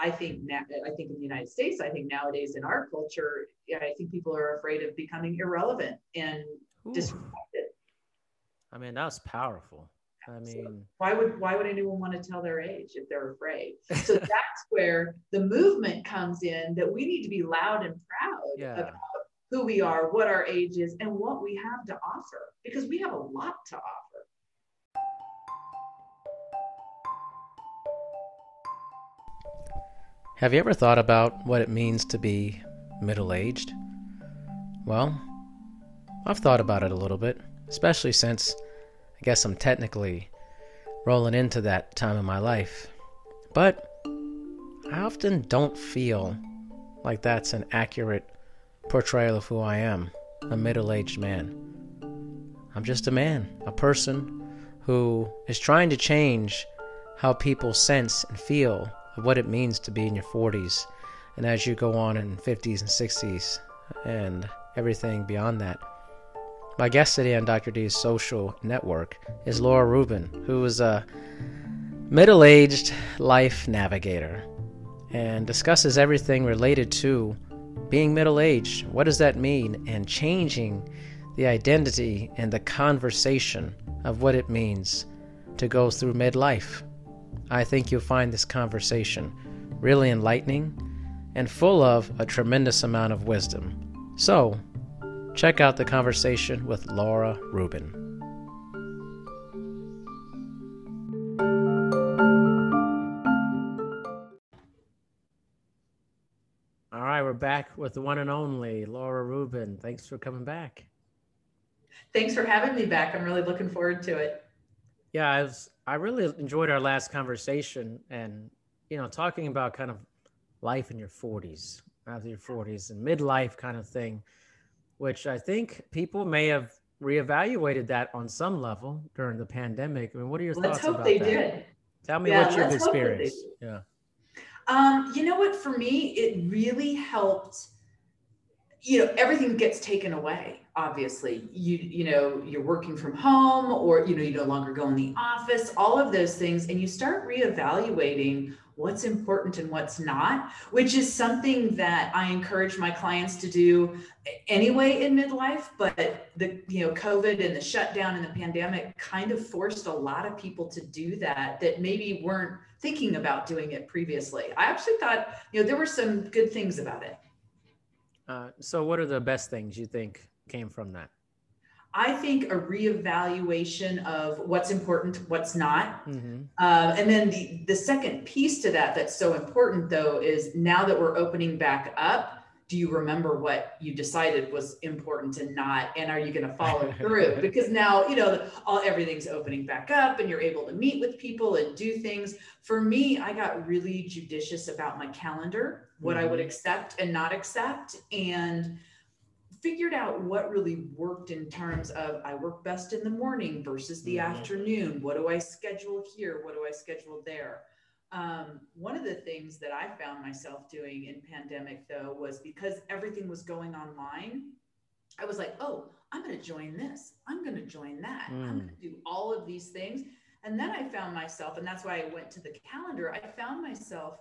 I think now, I think in the United States, I think nowadays in our culture, I think people are afraid of becoming irrelevant and Ooh. disrespected. I mean, that's powerful. I mean, so why would why would anyone want to tell their age if they're afraid? So that's where the movement comes in. That we need to be loud and proud yeah. about who we are, what our age is, and what we have to offer, because we have a lot to offer. Have you ever thought about what it means to be middle aged? Well, I've thought about it a little bit, especially since I guess I'm technically rolling into that time of my life. But I often don't feel like that's an accurate portrayal of who I am a middle aged man. I'm just a man, a person who is trying to change how people sense and feel of what it means to be in your 40s and as you go on in 50s and 60s and everything beyond that. My guest today on Dr. D's social network is Laura Rubin, who is a middle aged life navigator and discusses everything related to being middle aged. What does that mean? And changing the identity and the conversation of what it means to go through midlife. I think you'll find this conversation really enlightening and full of a tremendous amount of wisdom. So, check out the conversation with Laura Rubin. All right, we're back with the one and only Laura Rubin. Thanks for coming back. Thanks for having me back. I'm really looking forward to it. Yeah, I was I really enjoyed our last conversation and you know talking about kind of life in your 40s, after your 40s and midlife kind of thing, which I think people may have reevaluated that on some level during the pandemic. I mean, what are your let's thoughts hope about they that? did. Tell me yeah, what you've experienced. Yeah. Um, you know what? For me, it really helped. You know, everything gets taken away obviously you you know you're working from home or you know you no longer go in the office all of those things and you start reevaluating what's important and what's not which is something that i encourage my clients to do anyway in midlife but the you know covid and the shutdown and the pandemic kind of forced a lot of people to do that that maybe weren't thinking about doing it previously. I actually thought you know there were some good things about it. Uh, so what are the best things you think came from that? I think a reevaluation of what's important, what's not. Mm-hmm. Uh, and then the, the second piece to that that's so important, though, is now that we're opening back up, do you remember what you decided was important and not and are you going to follow through because now you know all everything's opening back up and you're able to meet with people and do things for me i got really judicious about my calendar what mm-hmm. i would mm-hmm. accept and not accept and figured out what really worked in terms of I work best in the morning versus the mm-hmm. afternoon. What do I schedule here? What do I schedule there? Um, one of the things that I found myself doing in pandemic though was because everything was going online, I was like, oh, I'm going to join this. I'm going to join that. Mm. I'm going to do all of these things. And then I found myself, and that's why I went to the calendar. I found myself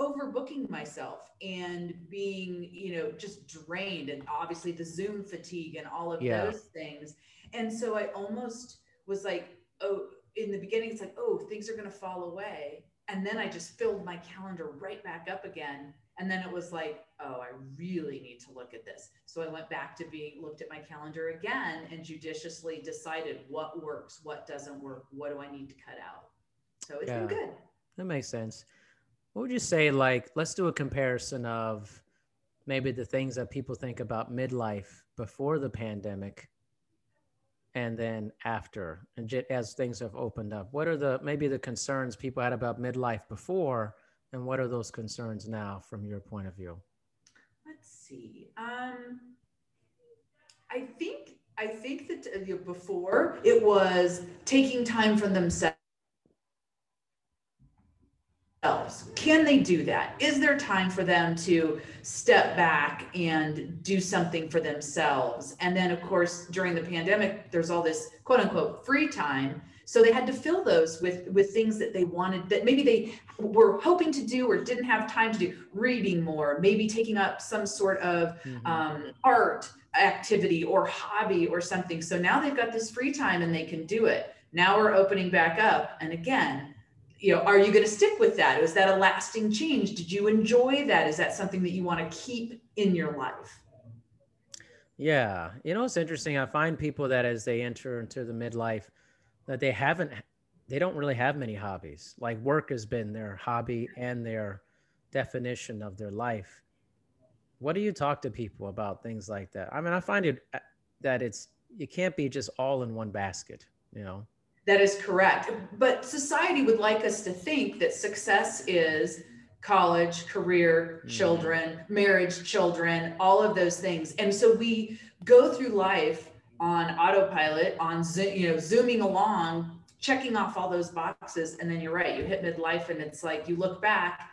overbooking myself and being you know just drained and obviously the zoom fatigue and all of yeah. those things. And so i almost was like oh in the beginning it's like oh things are going to fall away. And then i just filled my calendar right back up again. And then it was like oh i really need to look at this. So i went back to being looked at my calendar again and judiciously decided what works what doesn't work what do i need to cut out. So it's yeah, been good. That makes sense what would you say like let's do a comparison of maybe the things that people think about midlife before the pandemic and then after and as things have opened up? What are the maybe the concerns people had about midlife before and what are those concerns now from your point of view? Let's see um i think i think that uh, before it was taking time from themselves themselves. Can they do that? Is there time for them to step back and do something for themselves? And then, of course, during the pandemic, there's all this quote unquote free time. so they had to fill those with with things that they wanted that maybe they were hoping to do or didn't have time to do reading more maybe taking up some sort of mm-hmm. um, art activity or hobby or something so now they've got this free time and they can do it now we're opening back up and again you know are you going to stick with that? Is that a lasting change? Did you enjoy that? Is that something that you want to keep in your life? Yeah you know it's interesting? I find people that as they enter into the midlife that they haven't they don't really have many hobbies. Like work has been their hobby and their definition of their life. What do you talk to people about things like that? I mean i find it uh, that it's you can't be just all in one basket you know that is correct. But society would like us to think that success is college, career, mm-hmm. children, marriage, children, all of those things. And so we go through life on autopilot, on you know, zooming along, checking off all those boxes. And then you're right, you hit midlife and it's like you look back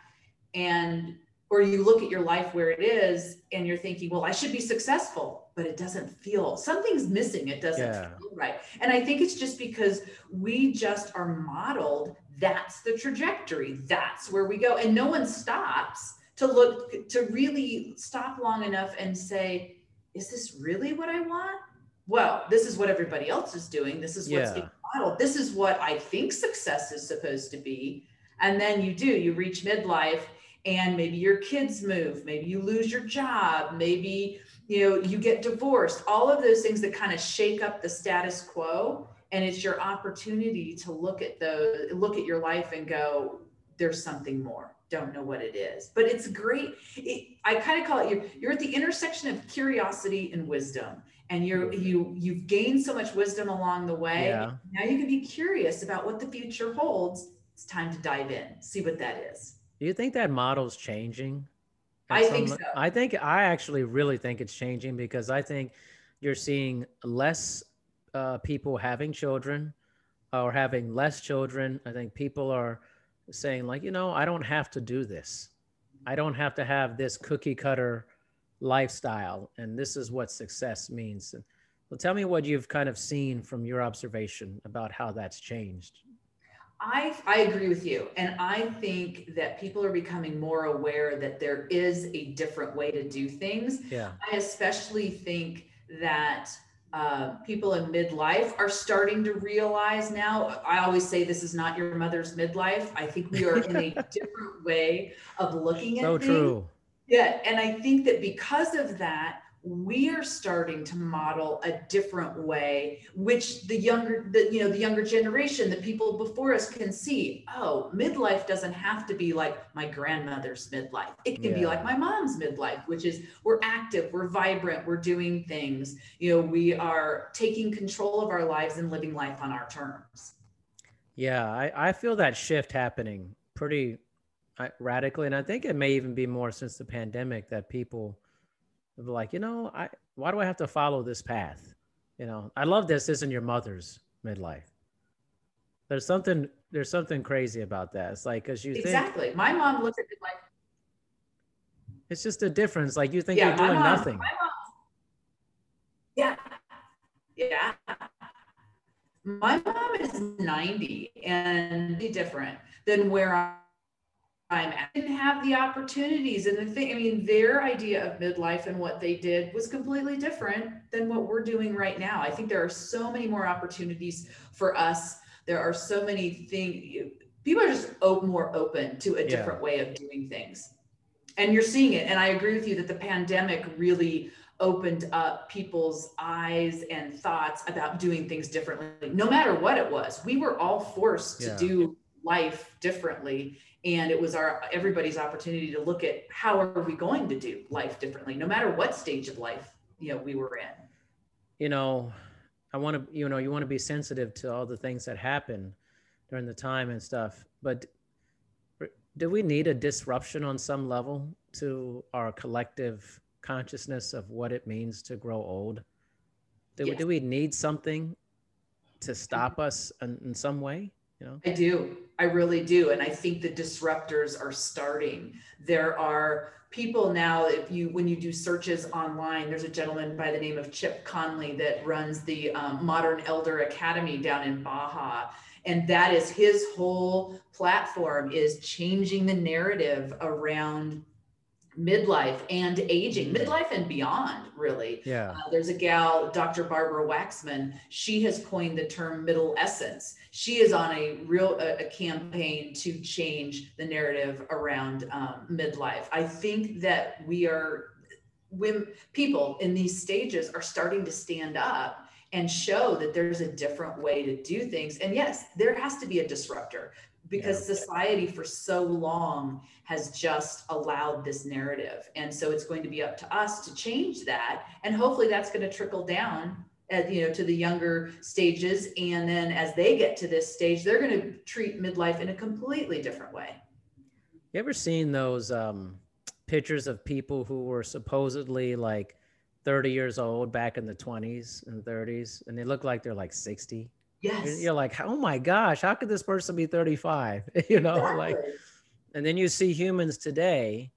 and or you look at your life where it is and you're thinking, well, I should be successful, but it doesn't feel something's missing. It doesn't yeah. feel right. And I think it's just because we just are modeled. That's the trajectory. That's where we go. And no one stops to look, to really stop long enough and say, is this really what I want? Well, this is what everybody else is doing. This is what's yeah. being modeled. This is what I think success is supposed to be. And then you do, you reach midlife and maybe your kids move maybe you lose your job maybe you know you get divorced all of those things that kind of shake up the status quo. And it's your opportunity to look at the look at your life and go there's something more. Don't know what it is. But it's great. It, i kind of call it you're, you're at the intersection of curiosity and wisdom. And you're mm-hmm. you you've gained so much wisdom along the way. Yeah. now you can be curious about what the future holds. It's time to dive in see what that is do you think that model's changing? I some, think so. I think I actually really think it's changing because I think you're seeing less uh, people having children or having less children. I think people are saying like, you know, I don't have to do this. I don't have to have this cookie cutter lifestyle, and this is what success means. Well, tell me what you've kind of seen from your observation about how that's changed. I, I agree with you. And I think that people are becoming more aware that there is a different way to do things. Yeah. I especially think that uh, people in midlife are starting to realize now. I always say this is not your mother's midlife. I think we are in a different way of looking at so things. true. Yeah. And I think that because of that, we are starting to model a different way which the younger the you know the younger generation the people before us can see oh midlife doesn't have to be like my grandmother's midlife. It can yeah. be like my mom's midlife which is we're active we're vibrant we're doing things. You know we are taking control of our lives and living life on our terms. Yeah i, I feel that shift happening pretty uh, radically and i think it may even be more since the pandemic that people like, you know, I why do I have to follow this path? You know, I love this isn't your mother's midlife. There's something there's something crazy about that. It's like because you exactly. Think, my mom looked at it like it's just a difference. Like you think yeah, you're doing mom, nothing. Mom, yeah, yeah. My mom is 90 and be different than where time didn't have the opportunities. And the thing i mean their idea of midlife and what they did was completely different than what we're doing right now. I think there are so many more opportunities for us. There are so many things people are just more open to a different yeah. way of doing things. And you're seeing it. And i agree with you that the pandemic really opened up people's eyes and thoughts about doing things differently no matter what it was. We were all forced yeah. to do life differently. And it was our everybody's opportunity to look at how are we going to do life differently no matter what stage of life you know we were in. You know i want to you know you want to be sensitive to all the things that happen during the time and stuff but do we need a disruption on some level to our collective consciousness of what it means to grow old? Do, yes. we, do we need something to stop mm-hmm. us in, in some way you know? I do. I really do. And i think the disruptors are starting. There are people now if you when you do searches online there's a gentleman by the name of chip conley that runs the um, modern elder academy down in baja. And that is his whole platform is changing the narrative around midlife and aging midlife and beyond really. Yeah. Uh, there's a gal dr barbara waxman. She has coined the term middlescence she is on a real a, a campaign to change the narrative around um, midlife i think that we are when people in these stages are starting to stand up and show that there's a different way to do things. And yes, there has to be a disruptor because yeah. society for so long has just allowed this narrative. And so it's going to be up to us to change that. And hopefully that's going to trickle down at, you know, to the younger stages. And then as they get to this stage, they're going to treat midlife in a completely different way. You ever seen those um, pictures of people who were supposedly like 30 years old back in the 20s and 30s and they look like they're like 60 yes you're like oh my gosh how could this person be 35 you know exactly. like and then you see humans today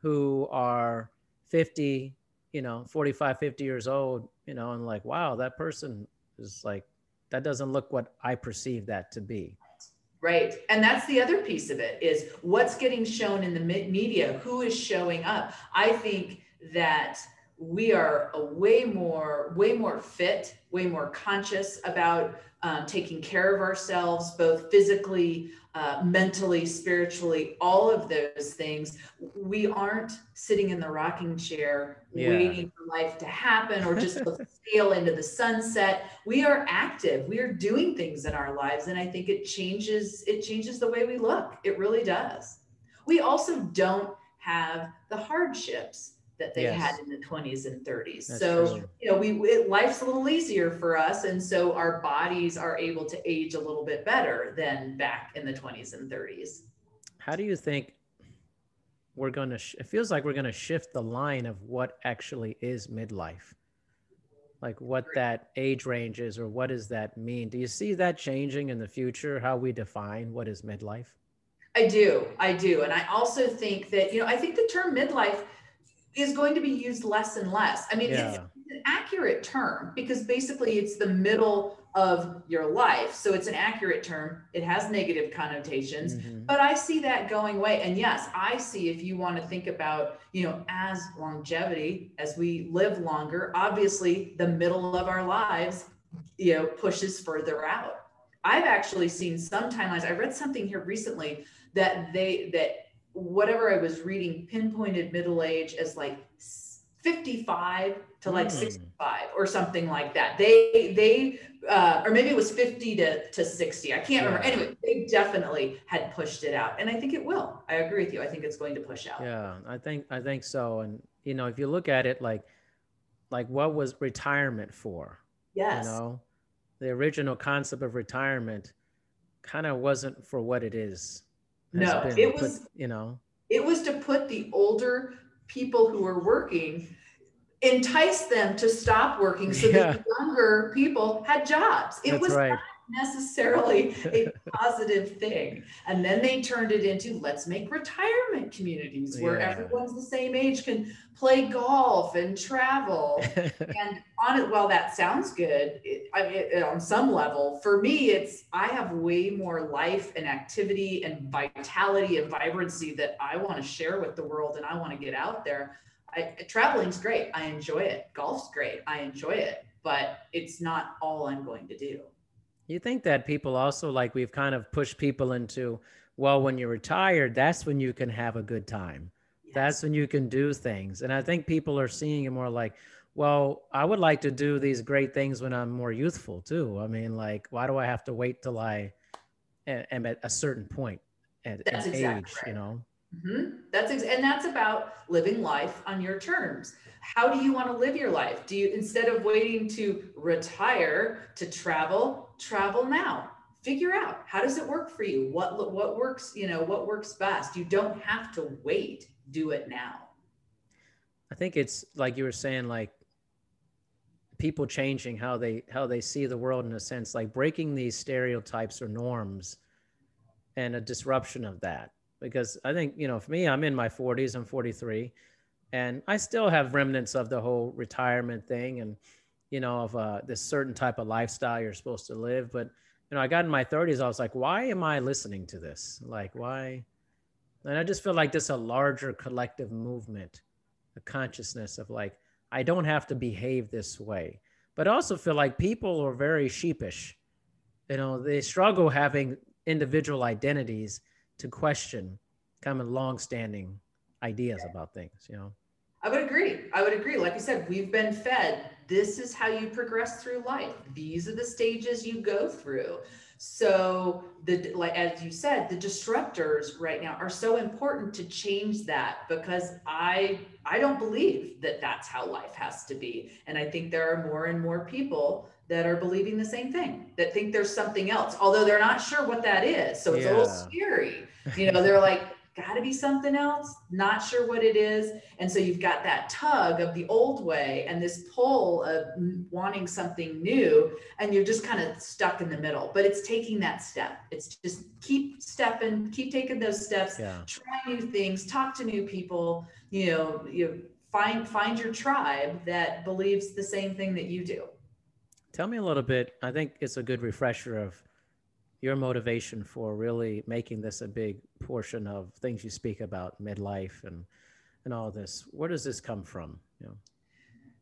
who are 50 you know 45 50 years old you know and like wow that person is like that doesn't look what i perceive that to be Right. And that's the other piece of it is what's getting shown in the media, who is showing up. I think that we are way more way more fit way more conscious about um, taking care of ourselves both physically uh, mentally spiritually all of those things. We aren't sitting in the rocking chair yeah. waiting for life to happen or just to sail into the sunset. We are active. We are doing things in our lives and i think it changes it changes the way we look. It really does. We also don't have the hardships that they yes. had in the 20s and 30s. That's so, true. you know, we it, life's a little easier for us and so our bodies are able to age a little bit better than back in the 20s and 30s. How do you think we're going to sh- it feels like we're going to shift the line of what actually is midlife? Like what that age range is or what does that mean? Do you see that changing in the future how we define what is midlife? I do. I do. And I also think that, you know, I think the term midlife is going to be used less and less. I mean, yeah. it's, an accurate term because basically it's the middle of your life. So it's an accurate term. It has negative connotations, mm-hmm. but I see that going away. And yes, I see if you want to think about, you know, as longevity, as we live longer, obviously the middle of our lives, you know, pushes further out. I've actually seen some timelines. I read something here recently that they that whatever I was reading pinpointed middle age as like 55 to like mm. 65 or something like that. They they uh, or maybe it was 50 to, to 60. I can't yeah. remember. Anyway, they definitely had pushed it out. And I think it will. I agree with you. I think it's going to push out. Yeah, I think I think so. And you know, if you look at it like like what was retirement for? Yes. You know, the original concept of retirement kind of wasn't for what it is no, it was, put, you know, it was to put the older people who were working, entice them to stop working so yeah. that younger people had jobs. It That's was right necessarily a positive thing. And then they turned it into let's make retirement communities where yeah. everyone's the same age can play golf and travel. and on it, well, that sounds good. It, I mean, on some level, for me, it's I have way more life and activity and vitality and vibrancy that I want to share with the world and I want to get out there. I, traveling's great. I enjoy it. Golf's great. I enjoy it, but it's not all I'm going to do. You think that people also like we've kind of pushed people into, well, when you're retired, that's when you can have a good time. Yes. That's when you can do things. And I think people are seeing it more like, well, I would like to do these great things when I'm more youthful too. I mean, like, why do I have to wait till I am at a certain point at, that's exactly age, right. you know? Mm-hmm. That's ex- and that's about living life on your terms. How do you want to live your life? Do you instead of waiting to retire to travel, travel now? Figure out how does it work for you? What what works? You know what works best. You don't have to wait. Do it now. I think it's like you were saying, like people changing how they how they see the world in a sense like breaking these stereotypes or norms and a disruption of that because i think you know for me i'm in my 40s i'm 43 and i still have remnants of the whole retirement thing and you know of uh, this certain type of lifestyle you're supposed to live but you know i got in my 30s i was like why am i listening to this like why and i just feel like this a larger collective movement a consciousness of like I don't have to behave this way. But I also feel like people are very sheepish. You know, they struggle having individual identities to question kind of long-standing ideas about things, you know. I would agree. I would agree. Like you said, we've been fed this is how you progress through life. These are the stages you go through. So the like as you said, the disruptors right now are so important to change that because I I don't believe that that's how life has to be. And I think there are more and more people that are believing the same thing, that think there's something else, although they're not sure what that is. So it's yeah. a little scary. You know, they're like, got to be something else, not sure what it is. And so you've got that tug of the old way and this pull of wanting something new, and you're just kind of stuck in the middle. But it's taking that step. It's just keep stepping, keep taking those steps, yeah. try new things, talk to new people, you know, you find find your tribe that believes the same thing that you do. Tell me a little bit. I think it's a good refresher of your motivation for really making this a big portion of things you speak about midlife and and all this where does this come from you know?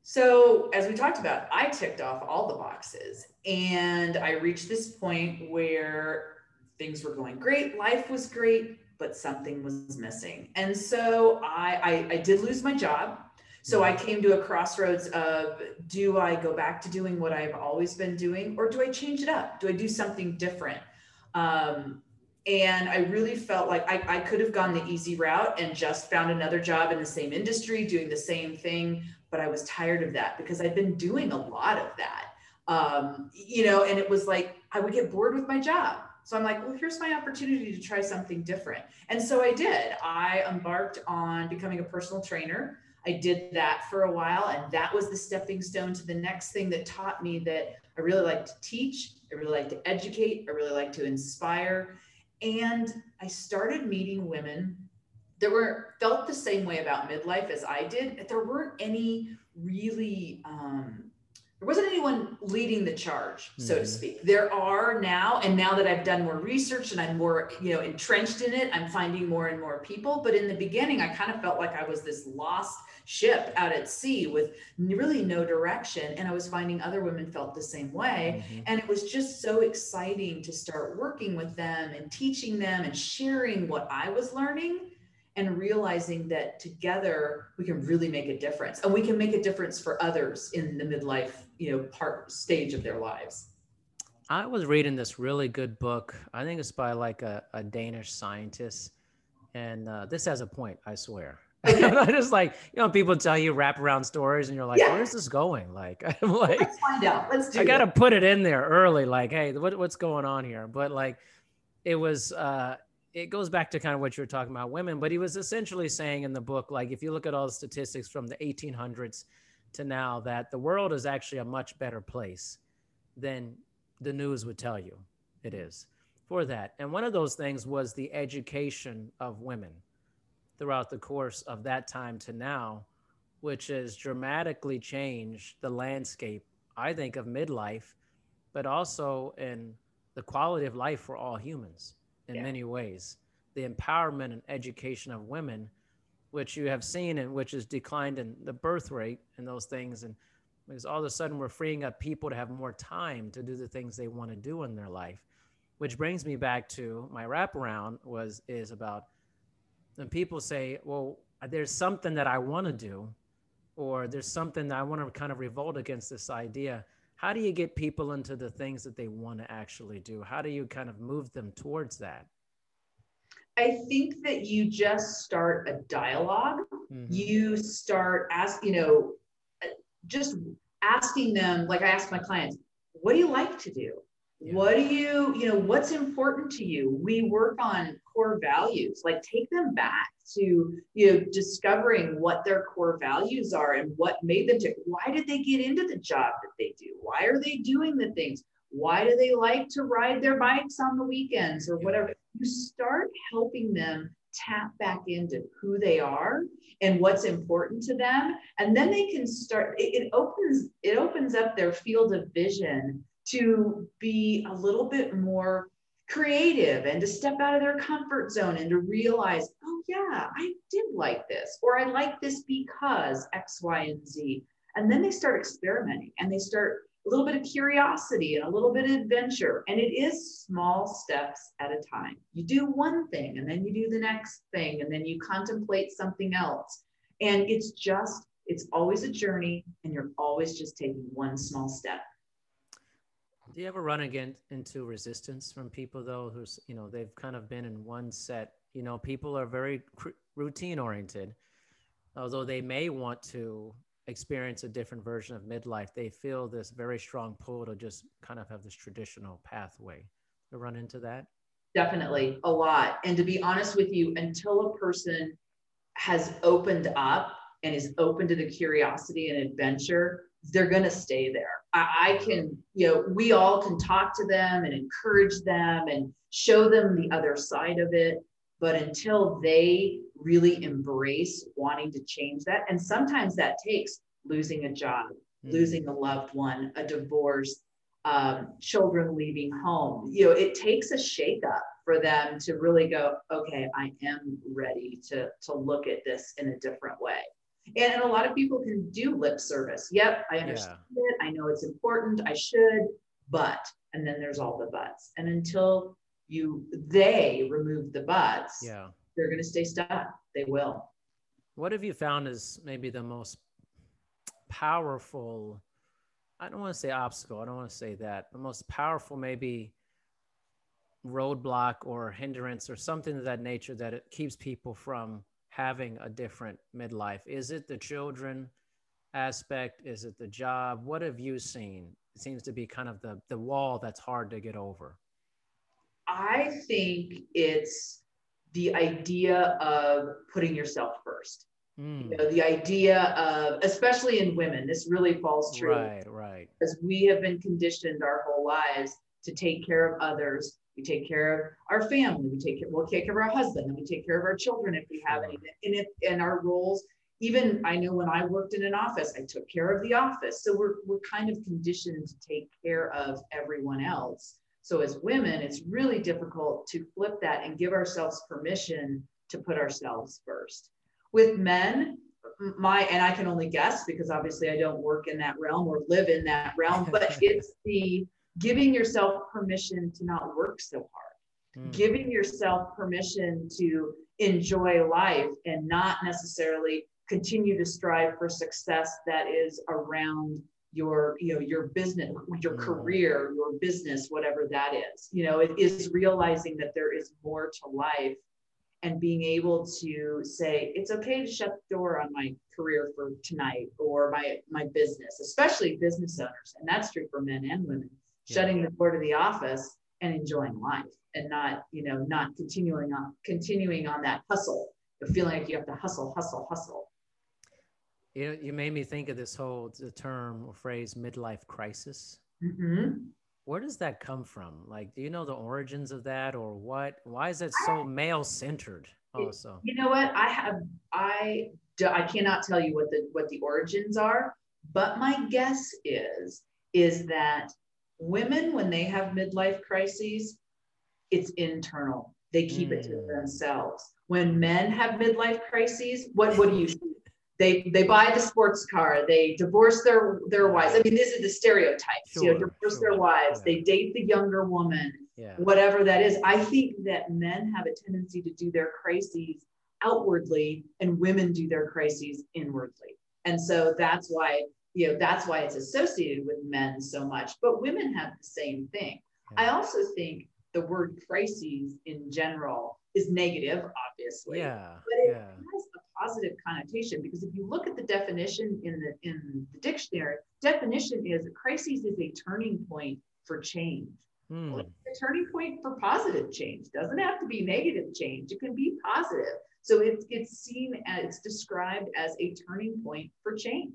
so as we talked about i ticked off all the boxes and i reached this point where things were going great life was great but something was missing and so i i, I did lose my job so I came to a crossroads of do I go back to doing what I've always been doing or do I change it up? Do I do something different? Um, and I really felt like I, I could have gone the easy route and just found another job in the same industry doing the same thing. But I was tired of that because I'd been doing a lot of that. Um, you know, and it was like I would get bored with my job. So I'm like, well, here's my opportunity to try something different. And so I did. I embarked on becoming a personal trainer. I did that for a while, and that was the stepping stone to the next thing that taught me that I really like to teach, I really like to educate, I really like to inspire. And I started meeting women that were felt the same way about midlife as I did. There weren't any really um, there wasn't anyone leading the charge, so mm-hmm. to speak. There are now, and now that I've done more research and I'm more, you know, entrenched in it, I'm finding more and more people. But in the beginning, I kind of felt like I was this lost ship out at sea with really no direction. And I was finding other women felt the same way. Mm-hmm. And it was just so exciting to start working with them and teaching them and sharing what I was learning and realizing that together we can really make a difference and we can make a difference for others in the midlife you know part stage of their lives i was reading this really good book i think it's by like a, a danish scientist and uh, this has a point i swear okay. just like you know people tell you wrap around stories and you're like yeah. where's this going like i'm like let's find out let's do i gotta put it in there early like hey what, what's going on here but like it was uh it goes back to kind of what you were talking about women, but he was essentially saying in the book, like if you look at all the statistics from the 1800s to now, that the world is actually a much better place than the news would tell you it is for that. And one of those things was the education of women throughout the course of that time to now, which has dramatically changed the landscape, I think, of midlife, but also in the quality of life for all humans in yeah. many ways. The empowerment and education of women, which you have seen and which has declined in the birth rate and those things. And because all of a sudden we're freeing up people to have more time to do the things they want to do in their life. Which brings me back to my wraparound was is about when people say, well, there's something that I want to do, or there's something that I want to kind of revolt against this idea. How do you get people into the things that they want to actually do? How do you kind of move them towards that? I think that you just start a dialog mm-hmm. you start ask you know just asking them like i ask my clients what do you like to do? Yeah. what do you you know what's important to you? We work on core values like take them back to you know discovering what their core values are and what made them tick. Why did they get into the job that they do? Why are they doing the things? Why do they like to ride their bikes on the weekends or whatever? You start helping them tap back into who they are and what's important to them and then they can start it, it, opens it opens up their field of vision to be a little bit more creative and to step out of their comfort zone and to realize oh yeah i did like this or i like this because x y and z and then they start experimenting and they start a little bit of curiosity and a little bit of adventure. And it is small steps at a time. You do one thing and then you do the next thing and then you contemplate something else. And it's just, it's always a journey and you're always just taking one small step. Do you ever run again into resistance from people though, who's, you know, they've kind of been in one set, you know, people are very cr- routine oriented, although they may want to experience a different version of midlife, they feel this very strong pull to just kind of have this traditional pathway. To run into that? Definitely a lot. And to be honest with you, until a person has opened up and is open to the curiosity and adventure, they're going to stay there. I, can, you know, we all can talk to them and encourage them and show them the other side of it. But until they really embrace wanting to change that. And sometimes that takes losing a job, mm. losing a loved one, a divorce, um, children leaving home. You know, it takes a shakeup for them to really go, okay, I am ready to, to look at this in a different way. And, and a lot of people can do lip service. Yep, I understand yeah. it. I know it's important. I should, but, and then there's all the buts. And until you, they remove the buts, yeah they're going to stay stuck. They will. What have you found is maybe the most powerful? I don't want to say obstacle. I don't want to say that. The most powerful, maybe roadblock or hindrance or something of that nature that it keeps people from having a different midlife? Is it the children aspect? Is it the job? What have you seen? It seems to be kind of the the wall that's hard to get over. I think it's the idea of putting yourself first. Mm. You know, the idea of, especially in women, this really falls true. Right, right. Because we have been conditioned our whole lives to take care of others. We take care of our family. We take care, we'll take care of our husband, and we take care of our children if we have any. And if and our roles, even I know when I worked in an office, I took care of the office. So we're we're kind of conditioned to take care of everyone else. So as women, it's really difficult to flip that and give ourselves permission to put ourselves first. With men, my and I can only guess because obviously I don't work in that realm or live in that realm, but it's the giving yourself permission to not work so hard. Mm. Giving yourself permission to enjoy life and not necessarily continue to strive for success that is around your you know your business your mm. career your business whatever that is you know it is realizing that there is more to life and being able to say it's okay to shut the door on my career for tonight or my my business especially business owners and that's true for men and women yeah. shutting the door to the office and enjoying life and not you know not continuing on continuing on that hustle the feeling like you have to hustle hustle hustle you, know, you made me think of this whole the term or phrase midlife crisis. Mm-hmm. Where does that come from? Like, do you know the origins of that or what? Why is it so male centered? Also, you know what? I have, I, I cannot tell you what the, what the origins are, but my guess is, is that women, when they have midlife crises, it's internal. They keep mm. it to mm. themselves. When men have midlife crises, what, what do you see? they they buy the sports car they divorce their their wives i mean these are the stereotypes sure, you know divorce sure. their wives yeah. they date the younger woman yeah. whatever that is i think that men have a tendency to do their crises outwardly and women do their crises inwardly and so that's why you know that's why it's associated with men so much but women have the same thing yeah. i also think the word crises in general is negative obviously yeah but it has a positive connotation because if you look at the definition in the in the dictionary, definition is a crisis is a turning point for change. Hmm. turning point for positive change. Doesn't have to be negative change. It can be positive. So it's it's seen as it's described as a turning point for change.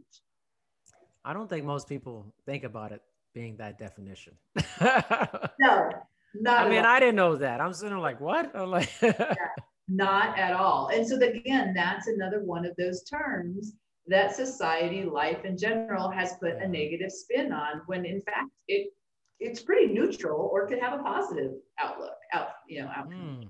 I don't think most people think about it being that definition. no, not. I mean, I didn't know that. I'm sitting there like, what? I'm like, yeah, not at all. And so again, that's another one of those terms that society, life in general, has put a negative spin on. When in fact, it it's pretty neutral or could have a positive outlook. Out, you know, outcome. Mm.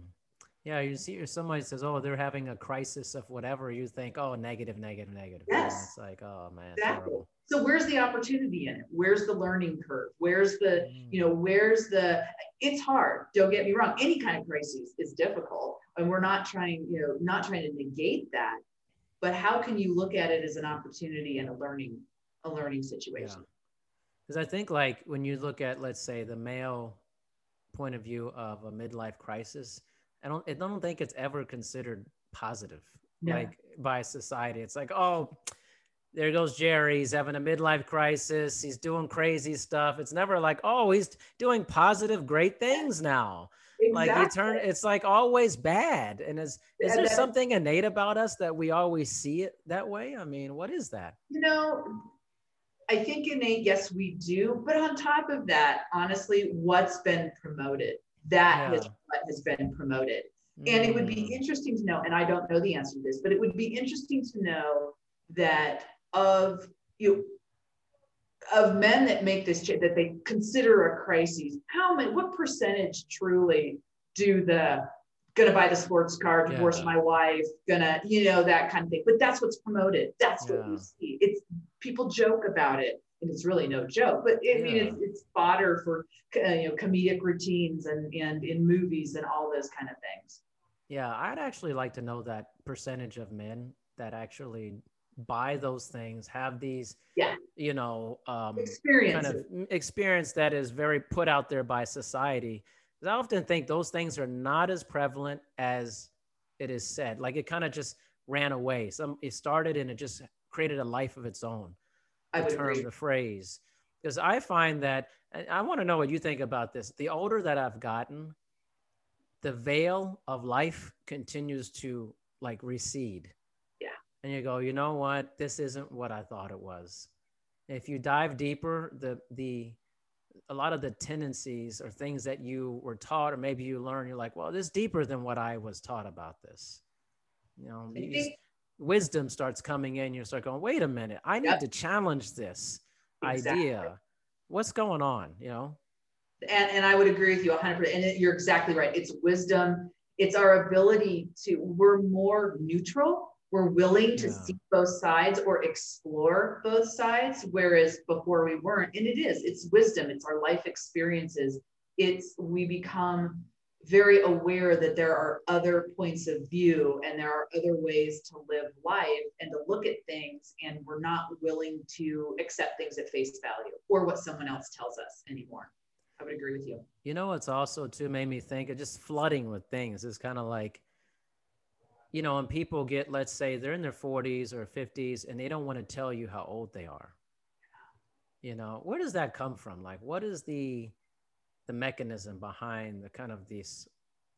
Yeah, you see, if somebody says, "Oh, they're having a crisis of whatever," you think, "Oh, negative, negative, negative." Yes, it's like, oh man, exactly. So where's the opportunity in it? Where's the learning curve? Where's the, you mm. know, where's the? It's hard. Don't get me wrong. Any kind of crisis is difficult, and we're not trying, you know, not trying to negate that. But how can you look at it as an opportunity and a learning, a learning situation? Because yeah. I think, like, when you look at, let's say, the male point of view of a midlife crisis I don't I don't think it's ever considered positive yeah. like by society. It's like, oh, there goes Jerry. He's having a midlife crisis. He's doing crazy stuff. It's never like, oh, he's doing positive, great things now. Exactly. Like he turn, it's like always bad. And is is there something innate about us that we always see it that way? I mean, what is that? You know, I think innate, yes, we do. But on top of that, honestly, what's been promoted? That yeah. is what has been promoted. Mm. And it would be mm. interesting to know, and I don't know the answer to this, but it would be interesting to know that of you of men that make this change that they consider a crisis, how many what percentage truly do the gonna buy the sports car, divorce yeah. my wife, gonna, you know, that kind of thing. But that's what's promoted. That's yeah. what you see. It's people joke about it it's really no joke. But I mean, it's, it's fodder for uh, you know comedic routines and and in movies and all those kind of things. Yeah, I'd actually like to know that percentage of men that actually buy those things, have these, yeah, you know, um, experience kind of experience that is very put out there by society. Because I often think those things are not as prevalent as it is said. Like it kind of just ran away. Some it started and it just created a life of its own the term, agree. the phrase. Because I find that, I want to know what you think about this. The older that I've gotten, the veil of life continues to like recede. Yeah. And you go, you know what? This isn't what I thought it was. If you dive deeper, the, the, a lot of the tendencies or things that you were taught, or maybe you learn, you're like, well, this is deeper than what I was taught about this. You know, you just, wisdom starts coming in. You start going, wait a minute, I need yep. to challenge this exactly. idea. What's going on? You know? And, and I would agree with you 100%. And you're exactly right. It's wisdom. It's our ability to, we're more neutral. We're willing to yeah. see both sides or explore both sides, whereas before we weren't. And it is, it's wisdom, it's our life experiences. It's, we become very aware that there are other points of view and there are other ways to live life and to look at things and we're not willing to accept things at face value or what someone else tells us anymore. I would agree with you. You know what's also too made me think of just flooding with things is kind of like you know when people get let's say they're in their 40s or 50s and they don't want to tell you how old they are. You know where does that come from? Like what is the the mechanism behind the kind of this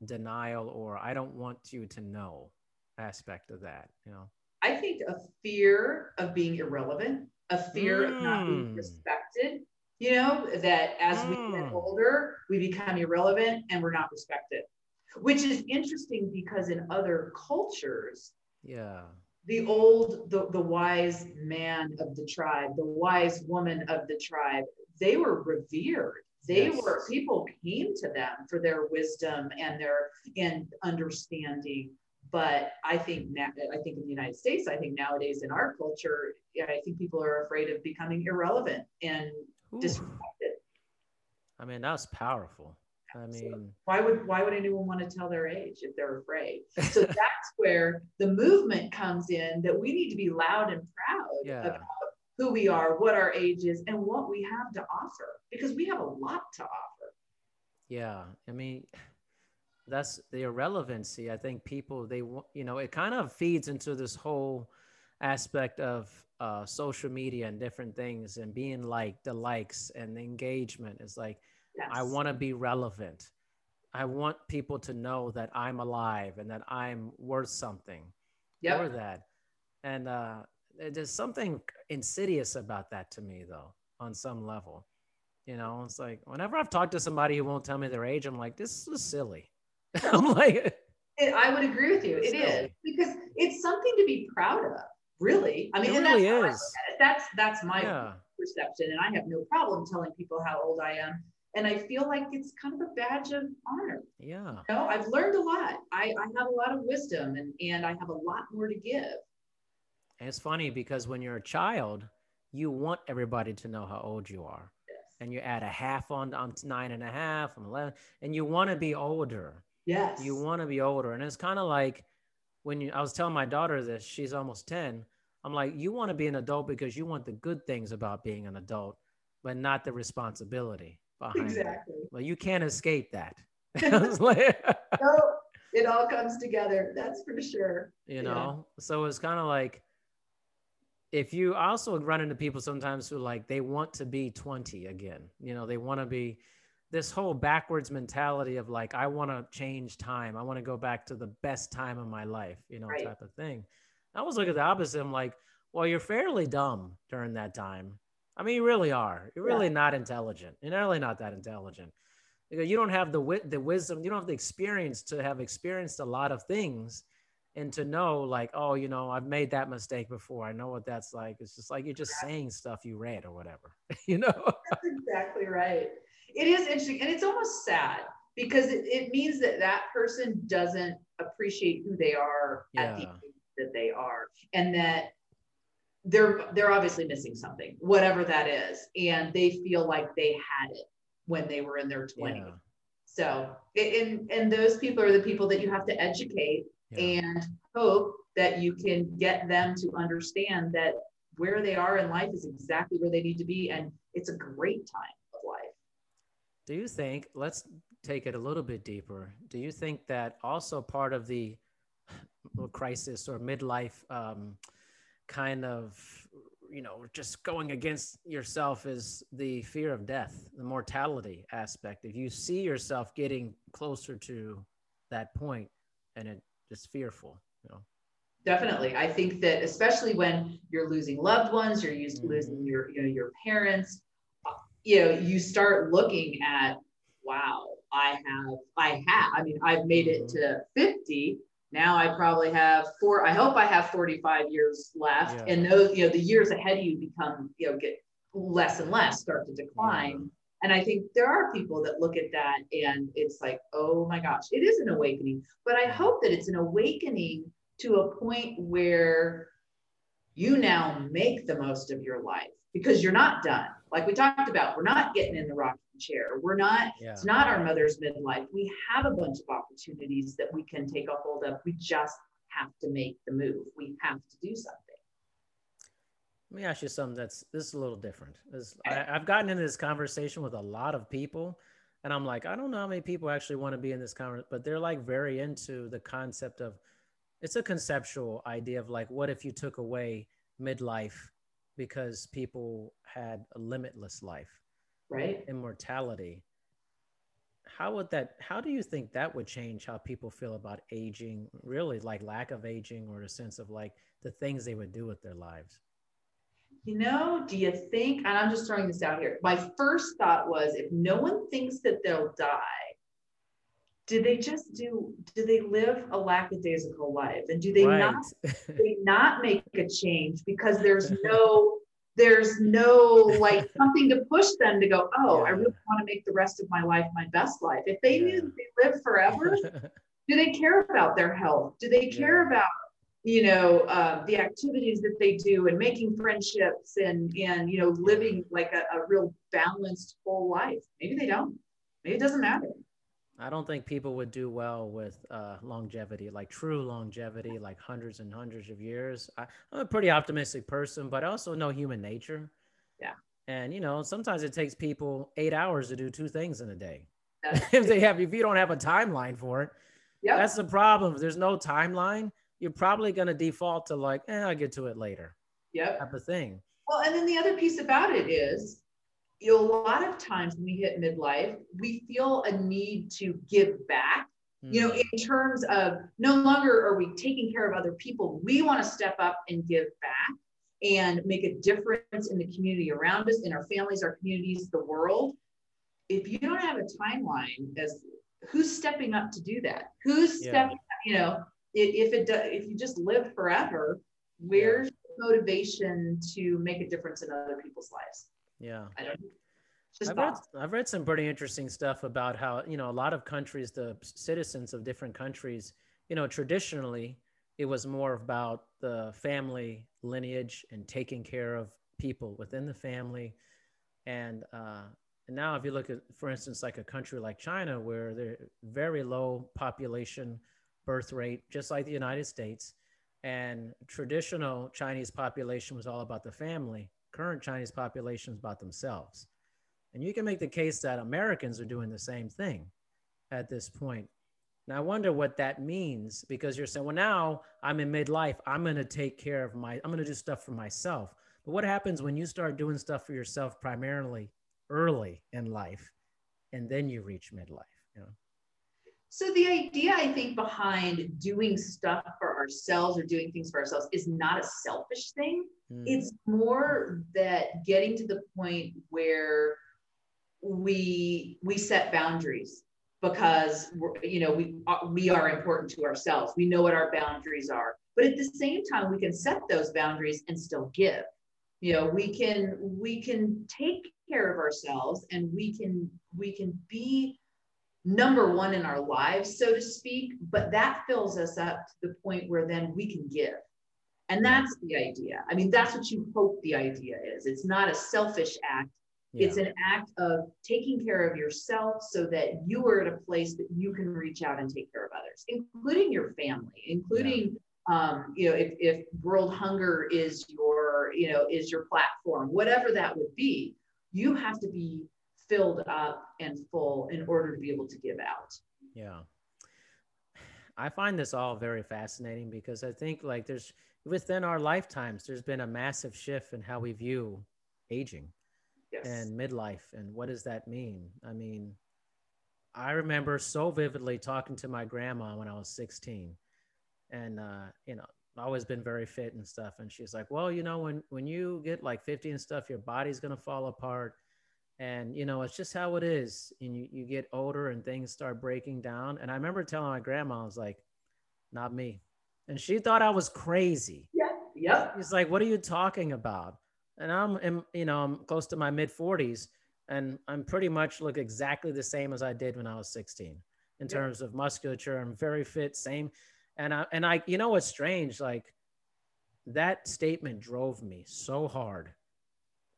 denial or I don't want you to know aspect of that, you know? I think a fear of being irrelevant, a fear mm. of not being hmm. respected, you know, that as mm. we get hmm. older, we become irrelevant and we're not respected, which is interesting because in other cultures, yeah, the old, the, the wise man of the tribe, the wise woman of the tribe, they were revered they yes. were people came to them for their wisdom and their and understanding but i think now i think in the united states i think nowadays in our culture i think people are afraid of becoming irrelevant and Ooh. disrespected i mean that's powerful I mean, so why would why would anyone want to tell their age if they're afraid? So that's where the movement comes in that we need to be loud and proud yeah. about who we are, what our age is, and what we have to offer because we have a lot to offer. Yeah. I mean, that's the irrelevancy. I think people, they, you know, it kind of feeds into this whole aspect of uh, social media and different things and being like the likes and the engagement. It's like, Yes. I want to be relevant. I want people to know that I'm alive and that I'm worth something. Yep. Or that. And uh, there's something insidious about that to me, though, on some level. You know, it's like whenever I've talked to somebody who won't tell me their age, I'm like, this is silly. I'm like, it, I would agree with you. It silly. is because it's something to be proud of, really. I mean, it really that's is. That's that's my yeah. perception, and I have no problem telling people how old I am. And I feel like it's kind of a badge of honor. Yeah. You know, I've learned a lot. I, I have a lot of wisdom, and and I have a lot more to give. And it's funny because when you're a child, you want everybody to know how old you are. Yes. And you add a half on, on nine and a half, and 11, and you want to be older. Yes. You want to be older. And it's kind of like when you, I was telling my daughter this, she's almost 10. I'm like, you want to be an adult because you want the good things about being an adult, but not the responsibility behind exactly. it. Well, you can't escape that. no, it all comes together. That's for sure. You know, yeah. so it's kind of like, if you also run into people sometimes who like they want to be 20 again you know they want to be this whole backwards mentality of like i want to change time. I want to go back to the best time of my life you know right. type of thing. I was looking at the opposite. I'm like well you're fairly dumb during that time. I mean you really are. You're really yeah. not intelligent. You're really not that intelligent. You don't have the wit the wisdom you don't have the experience to have experienced a lot of things and to know like oh you know i've made that mistake before i know what that's like. It's just like you're just saying stuff you read or whatever you know? That's exactly right. It is interesting and it's almost sad because it, it means that that person doesn't appreciate who they are yeah. at the age that they are and that they're they're obviously missing something whatever that is and they feel like they had it when they were in their 20s yeah. so and and those people are the people that you have to educate yeah. and hope that you can get them to understand that where they are in life is exactly where they need to be and it's a great time of life. Do you think let's take it a little bit deeper. Do you think that also part of the crisis or midlife um, kind of you know just going against yourself is the fear of death the mortality aspect. If you see yourself getting closer to that point and it just fearful you know definitely i think that especially when you're losing loved ones you're used to losing mm-hmm. your you know your parents you know you start looking at wow i have i have i mean i've made it mm-hmm. to 50 now i probably have four i hope i have 45 years left yeah. and those you know the years ahead of you become you know get less and less start to decline. And I think there are people that look at that and it's like, oh my gosh, it is an awakening. But I hope that it's an awakening to a point where you now make the most of your life because you're not done. Like we talked about, we're not getting in the rocking chair. We're not, yeah. it's not our mother's midlife. We have a bunch of opportunities that we can take a hold of. We just have to make the move. We have to do something. Let me ask you something that's this is a little different. I, have gotten into this conversation with a lot of people, and I'm like, I don't know how many people actually want to be in this conversation, but they're like very into the concept of it's a conceptual idea of like, what if you took away midlife because people had a limitless life, right? Immortality. How would that, how do you think that would change how people feel about aging, really like lack of aging or a sense of like the things they would do with their lives? You know, do you think, and I'm just throwing this out here. My first thought was if no one thinks that they'll die, do they just do do they live a lackadaisical life and do they right. not they not make a change because there's no there's no like something to push them to go oh yeah. i really want to make the rest of my life my best life if they yeah. knew they live forever do they care about their health do they care yeah. about you know uh, the activities that they do and making friendships and and you know living like a, a real balanced whole life. Maybe they don't. Maybe it doesn't matter. I don't think people would do well with uh, longevity like true longevity like hundreds and hundreds of years. I, i'm a pretty optimistic person but i also know human nature. Yeah. And you know sometimes it takes people eight hours to do two things in a day. If they have if you don't have a timeline for it yep. that's the problem. If there's no timeline you're probably going to default to like, eh, I'll get to it later. Yep. Type of thing. Well, and then the other piece about it is you know, a lot of times when we hit midlife, we feel a need to give back. Mm. You know, in terms of no longer are we taking care of other people, we want to step up and give back and make a difference in the community around us, in our families, our communities, the world. If you don't have a timeline as who's stepping up to do that? Who's yeah. stepping, you know, if it does, if you just live forever, where's yeah. motivation to make a difference in other people's lives? Yeah. I don't I've read, I've read some pretty interesting stuff about how, you know, a lot of countries, the citizens of different countries, you know, traditionally it was more about the family lineage and taking care of people within the family. And, uh, and now if you look at, for instance, like a country like China, where they're very low population birth rate, just like the United States, and traditional Chinese population was all about the family current Chinese population is about themselves. And you can make the case that Americans are doing the same thing at this point. Now, I wonder what that means because you're saying, well, now I'm in midlife. I'm going to take care of my, I'm going to do stuff for myself. But what happens when you start doing stuff for yourself primarily early in life and then you reach midlife? You know? So the idea I think behind doing stuff for ourselves or doing things for ourselves is not a selfish thing. Mm. It's more that getting to the point where we we set boundaries because we're, you know we uh, we are important to ourselves. We know what our boundaries are. But at the same time we can set those boundaries and still give. You know, we can we can take care of ourselves and we can we can be number one in our lives, so to speak, but that fills us up to the point where then we can give. And that's the idea. I mean, that's what you hope the idea is. It's not a selfish act. Yeah. It's an act of taking care of yourself so that you are at a place that you can reach out and take care of others, including your family, including, yeah. um, you know, if, if world hunger is your, you know, is your platform, whatever that would be, you have to be filled up and full in order to be able to give out. Yeah. I find this all very fascinating because I think like there's within our lifetimes there's been a massive shift in how we view aging yes. and midlife and what does that mean? I mean, I remember so vividly talking to my grandma when I was 16 and uh, you know, always been very fit and stuff and she's like, "Well, you know, when when you get like 50 and stuff, your body's going to fall apart and you know it's just how it is and you, you get older and things start breaking down. And i remember telling my grandma i was like not me. And she thought i was crazy. Yeah yeah he's like what are you talking about? And i'm in, you know i'm close to my mid 40s and i'm pretty much look exactly the same as i did when i was 16 in yeah. terms of musculature. I'm very fit same. And i and i you know what's strange? Like that statement drove me so hard.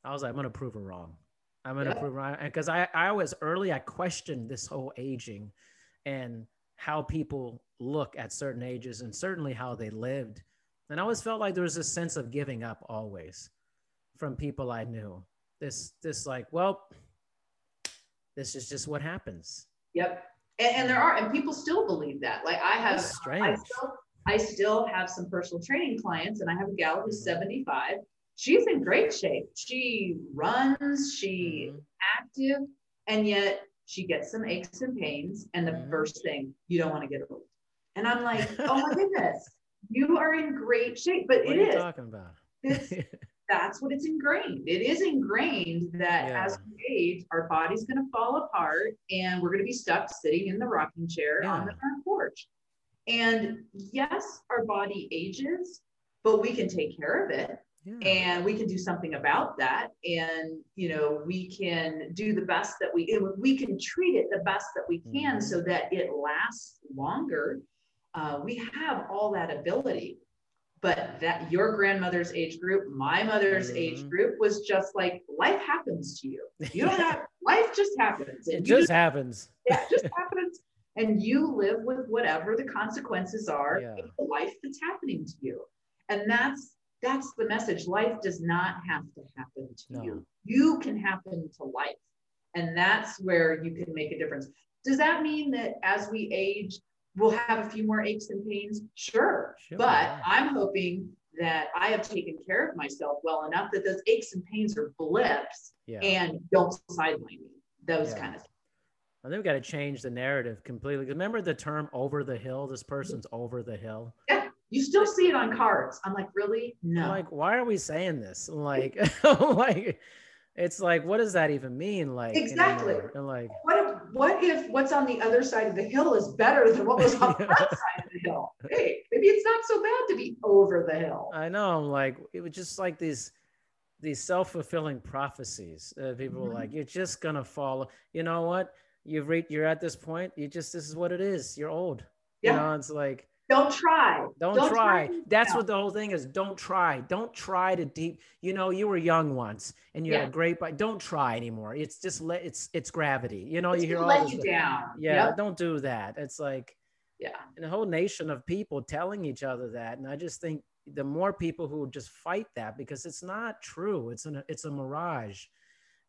I was like i'm gonna prove her wrong I'm gonna yeah. prove right because I I was early. I questioned this whole aging, and how people look at certain ages, and certainly how they lived, and I always felt like there was a sense of giving up always, from people I knew. This this like well, this is just what happens. Yep, and, and there are and people still believe that. Like I have, I still I still have some personal training clients, and I have a gal who's mm-hmm. 75 she's in great shape. She runs, she mm-hmm. active, and yet she gets some aches and pains. And the mm-hmm. first thing, you don't want to get old. And I'm like, oh my goodness, you are in great shape. But what it is talking about. this, that's what it's ingrained. It is ingrained that yeah. as we age, our body's going to fall apart and we're going to be stuck sitting in the rocking chair yeah. on the front porch. And yes, our body ages, but we can take care of it yeah. and we can do something about that and you know we can do the best that we we can treat it the best that we can mm-hmm. so that it lasts longer uh, we have all that ability but that your grandmother's age group my mother's mm-hmm. age group was just like life happens to you you don't have life just happens it just, happens yeah it just happens and you live with whatever the consequences are yeah. of the life that's happening to you and that's that's the message. Life does not have to happen to no. you. You can happen to life. And that's where you can make a difference. Does that mean that as we age, we'll have a few more aches and pains? Sure. sure. But I'm hoping that I have taken care of myself well enough that those aches and pains are blips Yeah. and don't sideline me. Those Yeah. kind of I think we've got to change the narrative completely. Remember the term over the hill? This person's over the hill. Yeah, you still see it on cards. I'm like, really? No. I'm like, why are we saying this? Like, like, it's like, what does that even mean? Like, Exactly. anymore? And like, what if what if what's on the other side of the hill is better than what was on the Yeah. front side of the hill? Hey, maybe it's not so bad to be over the hill. I know, I'm like, it was just like these, these self-fulfilling prophecies. Uh, people were Mhm. like, you're just gonna fall. You know what? You've reached. You're at this point. You just. This is what it is. You're old. Yeah. You know, it's like. Don't try. Don't, try. to That's what the whole thing is. Don't try. Don't try to deep. You know, you were young once, and you're Yeah. a great. But don't try anymore. It's just let. It's it's gravity. You know, It's you hear all let you down. Yeah, Yep. don't do that. It's like Yeah. and a whole nation of people telling each other that, and I just think the more people who just fight that because it's not true. It's an it's a mirage.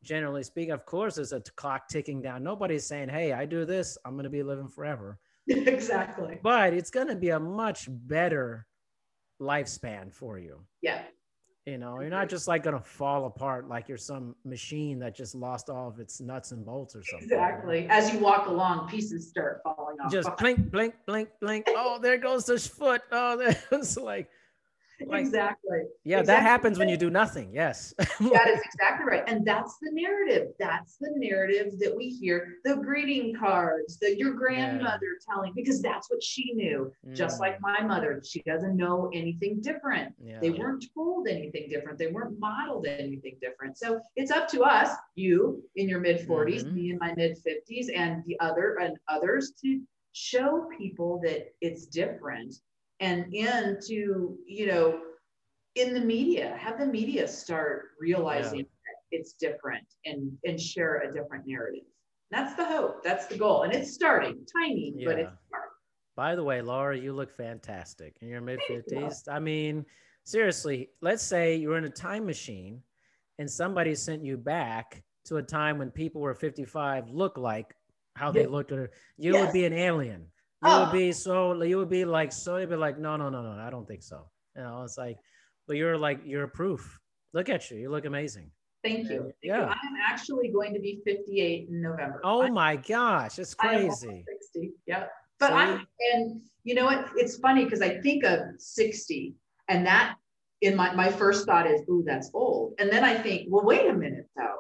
Generally speaking, of course, there's a clock ticking down. Nobody's saying, "Hey, I do this, I'm going to be living forever." exactly. but it's going to be a much better lifespan for you. Yeah. You know, you're not just like going to fall apart like you're some machine that just lost all of its nuts and bolts or something. Exactly. As you walk along, pieces start falling off. Just blink, blink, blink, blink. Oh, there goes this foot. Oh, there's like, like- exactly. yeah, that happens when you do nothing. Yes. That is exactly right. And that's the narrative. That's the narrative that we hear. The greeting cards that your grandmother telling, because that's what she knew. Just Mm, like my mother, she doesn't know anything different. yeah. They weren't told anything different. They weren't modeled anything different. So it's up to us, you in your mid 40s, Mhm. me in my mid 50s, and the other and others to show people that it's different and and to, you know, in the media, have the media start realizing that it's different and and share a different narrative. That's the hope. That's the goal. And it's starting tiny, but it's Yeah. starting. By the way, Laura, you look fantastic in your mid 50s I mean, seriously, let's say you're in a time machine and somebody sent you back to a time when people were 55 look like how they Yeah. looked at you Yes. would be an alien. You Oh. would be so you would be like so you'd be like, no, no, no, no, I don't think so. You know, it's like, but you're like you're proof. Look at you. You look amazing. Thank you. Thank Yeah. you. I'm actually going to be 58 in November. Oh I'm- my gosh, it's I am almost crazy. 60. Yeah. But I'm, and you know what? It's funny because I think of 60 and that in my, my first thought is, ooh, that's old. And then I think, well, wait a minute though.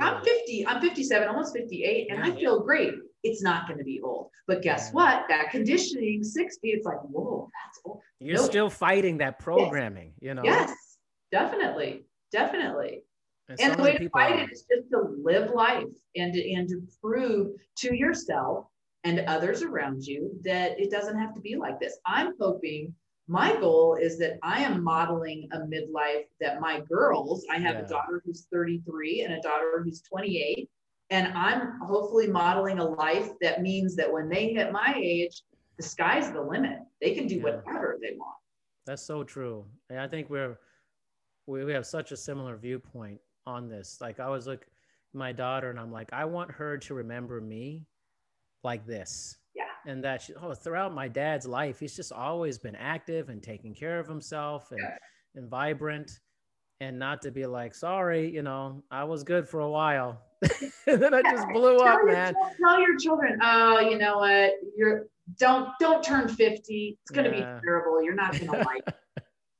I'm 50, I'm 57, almost 58, and I Yeah. feel great. It's not going to be old. But guess what? That conditioning 60, it's like, whoa, that's old. You're Nope. still fighting that programming, you know. Yes, definitely. Definitely. And And the way to fight are- it is just to live life and to, and to prove to yourself and others around you that it doesn't have to be like this. I'm hoping my goal is that I am modeling a midlife that my girls, I have Yeah. a daughter who's 33 and a daughter who's 28. And I'm hopefully modeling a life that means that when they hit my age, the sky's the limit. They can do Yeah. whatever they want. That's so true. And I think we're we, we have such a similar viewpoint on this. Like I was like my daughter and I'm like, I want her to remember me like this. Yeah. And that she, oh, throughout my dad's life, he's just always been active and taking care of himself and, Yeah. and vibrant. And not to be like, sorry, you know, I was good for a while. and then I just blew tell up, your, man. Tell your children, oh, you know what? You're don't don't turn 50. It's gonna Yeah. be terrible. You're not gonna like it.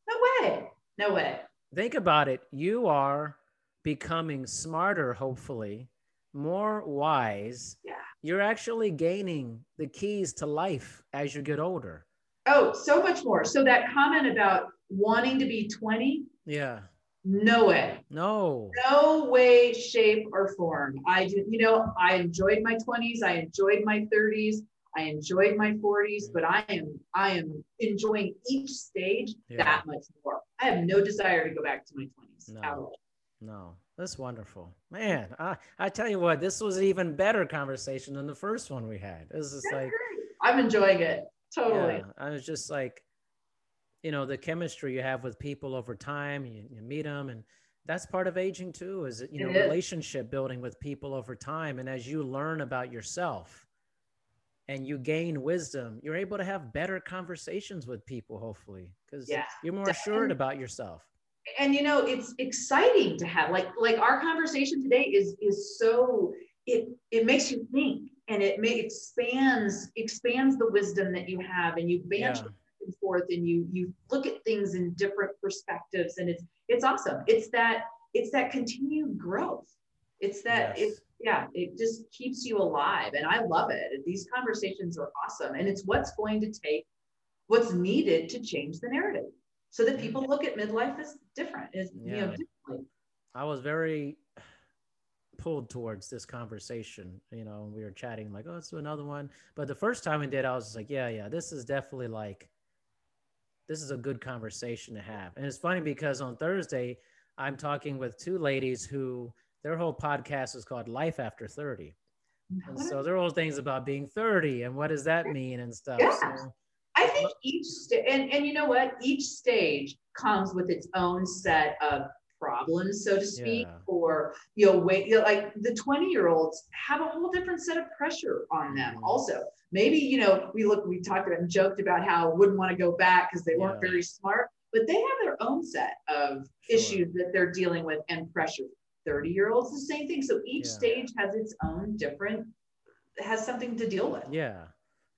No way. No way. think about it you are becoming smarter hopefully more wise Yeah. you're actually gaining the keys to life as you get older Oh, so much more. So that comment about wanting to be 20, yeah no way. no No way, shape, or form. I did, you know, I enjoyed my 20s, I enjoyed my 30s, I enjoyed my 40s, but I am I am enjoying each stage Yeah. that much more. I have no desire to go back to my 20s No. at all. no that's wonderful man I, I tell you what this was an even better conversation than the first one we had this is like. I'm enjoying it. Totally. Yeah, I was just like, you know, the chemistry you have with people over time, you, you meet them, and that's part of aging too. Is you know, It is. relationship building with people over time, and as you learn about yourself, and you gain wisdom, you're able to have better conversations with people, hopefully, because yeah, you're more definitely. assured about yourself. And you know, it's exciting to have like like our conversation today is is so it it makes you think and it may expands expands the wisdom that you have and you banter yeah. And forth and you you look at things in different perspectives and it's it's awesome. It's that it's that continued growth. It's that yes. it's yeah, it just keeps you alive. And I love it. These conversations are awesome. And it's what's going to take what's needed to change the narrative so that mm. people look at midlife as different, as yeah. you know, differently. I was very pulled towards this conversation. You know, we were chatting like, oh, let's do another one. But the first time we did, I was like, yeah, yeah, this is definitely like this is a good conversation to have. And it's funny because on Thursday, I'm talking with two ladies who their whole podcast is called Life After 30. And so there are all things about being 30 and what does that mean and stuff. Yeah. So, I think each st- and, and you know what? Each stage comes with its own set of problems, so to speak, yeah. or you know, wait, you know, like the 20 year olds have a whole different set of pressure on them. Mm-hmm. Also, maybe you know, we look, we talked about and joked about how wouldn't want to go back because they weren't very smart, but they have their own set of sure. issues that they're dealing with and pressure. 30 year olds, the same thing. So each yeah. stage has its own different, has something to deal with. Yeah.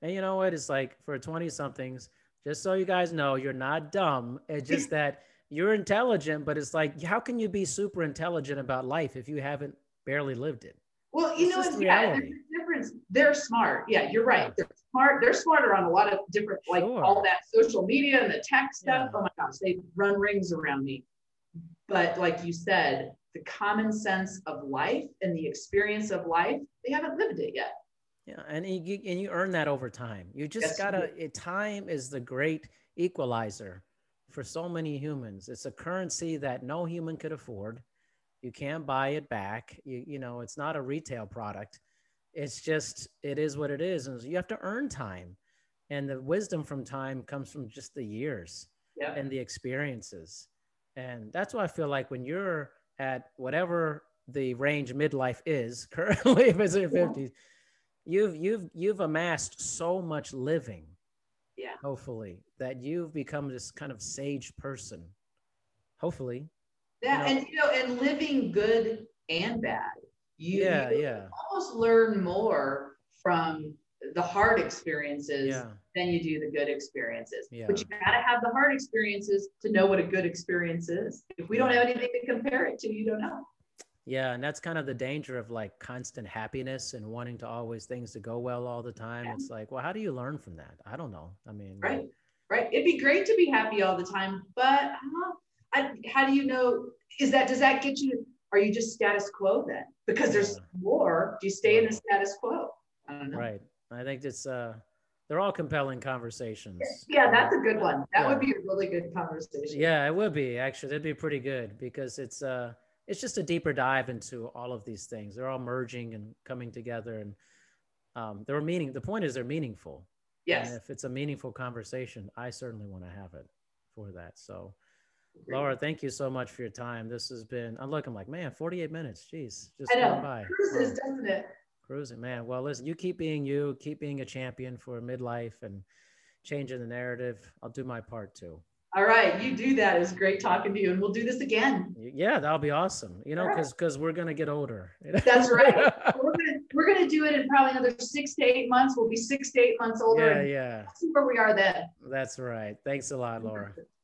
And you know what? It's like for 20 somethings, just so you guys know, you're not dumb. It's just that you're intelligent, but it's like, how can you be super intelligent about life if you haven't barely lived it? Well, you it's know, yeah, there's a difference. They're smart. Yeah, you're right. They're smart. They're smarter on a lot of different, like sure. all that social media and the tech stuff. Yeah. Oh my gosh, they run rings around me. But like you said, the common sense of life and the experience of life, they haven't lived it yet. Yeah, and you and you earn that over time. You just yes, gotta. It, time is the great equalizer for so many humans. It's a currency that no human could afford. You can't buy it back. You you know, it's not a retail product. It's just it is what it is, and you have to earn time. And the wisdom from time comes from just the years yeah. and the experiences. And that's why I feel like when you're at whatever the range midlife is currently, if it's in your fifties, you've you've you've amassed so much living. Yeah. Hopefully, that you've become this kind of sage person. Hopefully. Yeah, you know, and you know, and living good and bad. You, yeah, you yeah. almost learn more from the hard experiences yeah. than you do the good experiences. Yeah. But you got to have the hard experiences to know what a good experience is. If we don't have anything to compare it to, you don't know. Yeah, and that's kind of the danger of like constant happiness and wanting to always things to go well all the time. Yeah. It's like, well, how do you learn from that? I don't know. I mean, right, right. It'd be great to be happy all the time, but uh, I, how do you know? Is that does that get you? Are you just status quo then? Because there's more. Do you stay in the status quo? I don't know. Right. I think it's uh they're all compelling conversations. Yeah, that's a good one. That yeah. would be a really good conversation. Yeah, it would be actually. That'd be pretty good because it's uh it's just a deeper dive into all of these things. They're all merging and coming together and um they're meaning the point is they're meaningful. Yes. And if it's a meaningful conversation, I certainly want to have it for that. So Laura, thank you so much for your time. This has been I'm looking like, man, 48 minutes. Jeez. Just I know. by. Cruises, doesn't it? Cruising, man. Well, listen, you keep being you, keep being a champion for midlife and changing the narrative. I'll do my part too. All right, you do that. It was great talking to you, and we'll do this again. Yeah, that'll be awesome. You know, because right. because we're gonna get older. That's right. we're gonna we're gonna do it in probably another six to eight months. We'll be six to eight months older. Yeah, yeah. See where we are then. That's right. Thanks a lot, Laura.